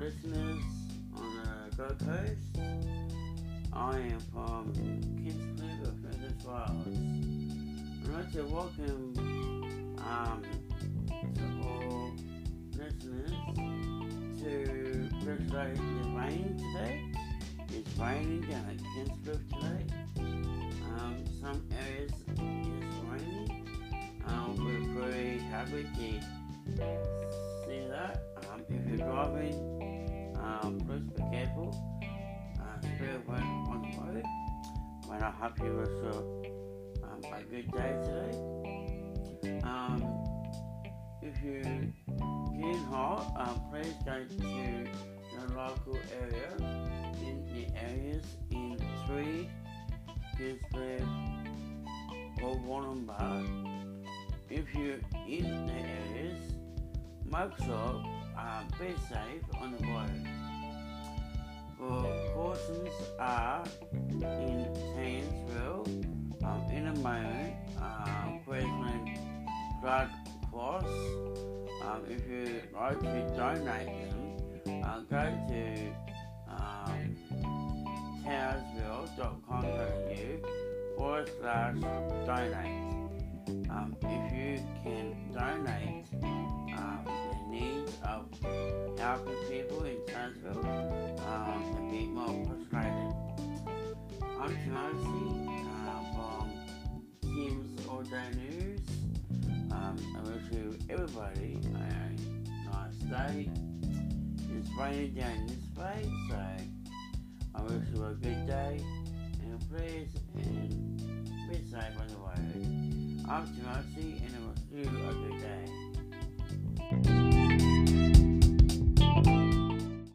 listeners on the Gold Coast. I am from Kingscliff of New South Wales. I'd like to welcome um, to all listeners to Day is raining today. It's raining down at Kingscliff today. Um, some areas is raining. Um, we're very happy to driving, um, please be careful. Uh, stay away on the road. I hope you have um, a good day today. Um, if you get hot, um, please go to the local area in the areas in three Gisborne or Wollongbar. If you're in the areas, make sure um, be safe on the road. For cautions are in Townsville, um, in a moment, um, Queensland Blood Cross. Um, if you'd like to donate them, uh, go to um, townsville.com.au forward slash donate. Um, if you can donate people in Townsville um, bit more frustrated. I'm Timothy uh, from All Day News. Um, I wish you everybody a nice day. Raining down this way, so I wish you a good day and please and be safe on the way. I'm Timothy and I wish you a good